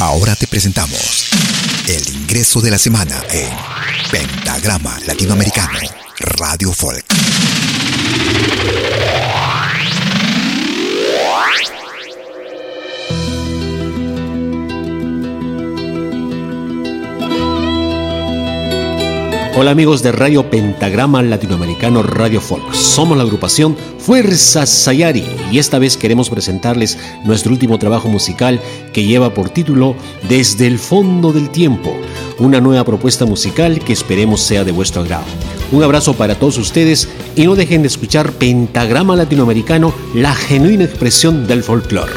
Ahora te presentamos el ingreso de la semana en Pentagrama Latinoamericano Radio Folk. Hola amigos de Radio Pentagrama Latinoamericano Radio Folk. Somos la agrupación Fuerza Sayari y esta vez queremos presentarles nuestro último trabajo musical que lleva por título Desde el fondo del tiempo, una nueva propuesta musical que esperemos sea de vuestro agrado. Un abrazo para todos ustedes y no dejen de escuchar Pentagrama Latinoamericano, la genuina expresión del folclore.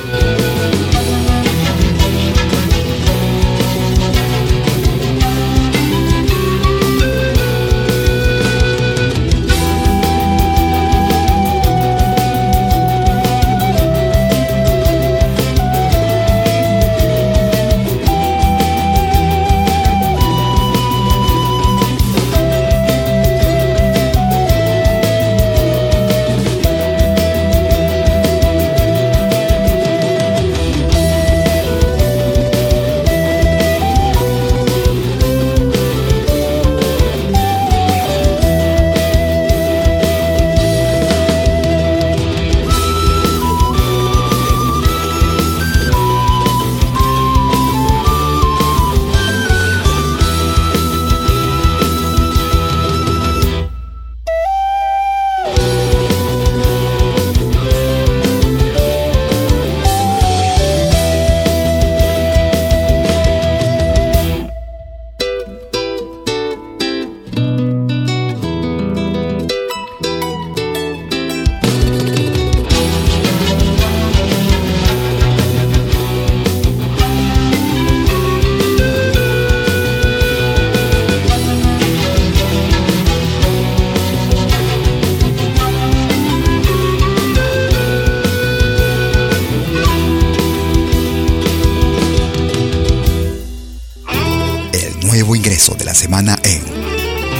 Semana en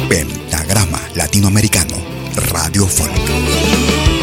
Pentagrama Latinoamericano Radio Folk.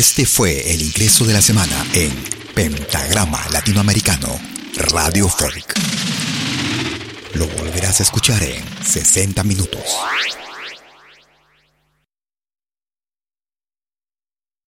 Este fue el ingreso de la semana en Pentagrama Latinoamericano Radio Folk. Lo volverás a escuchar en 60 minutos.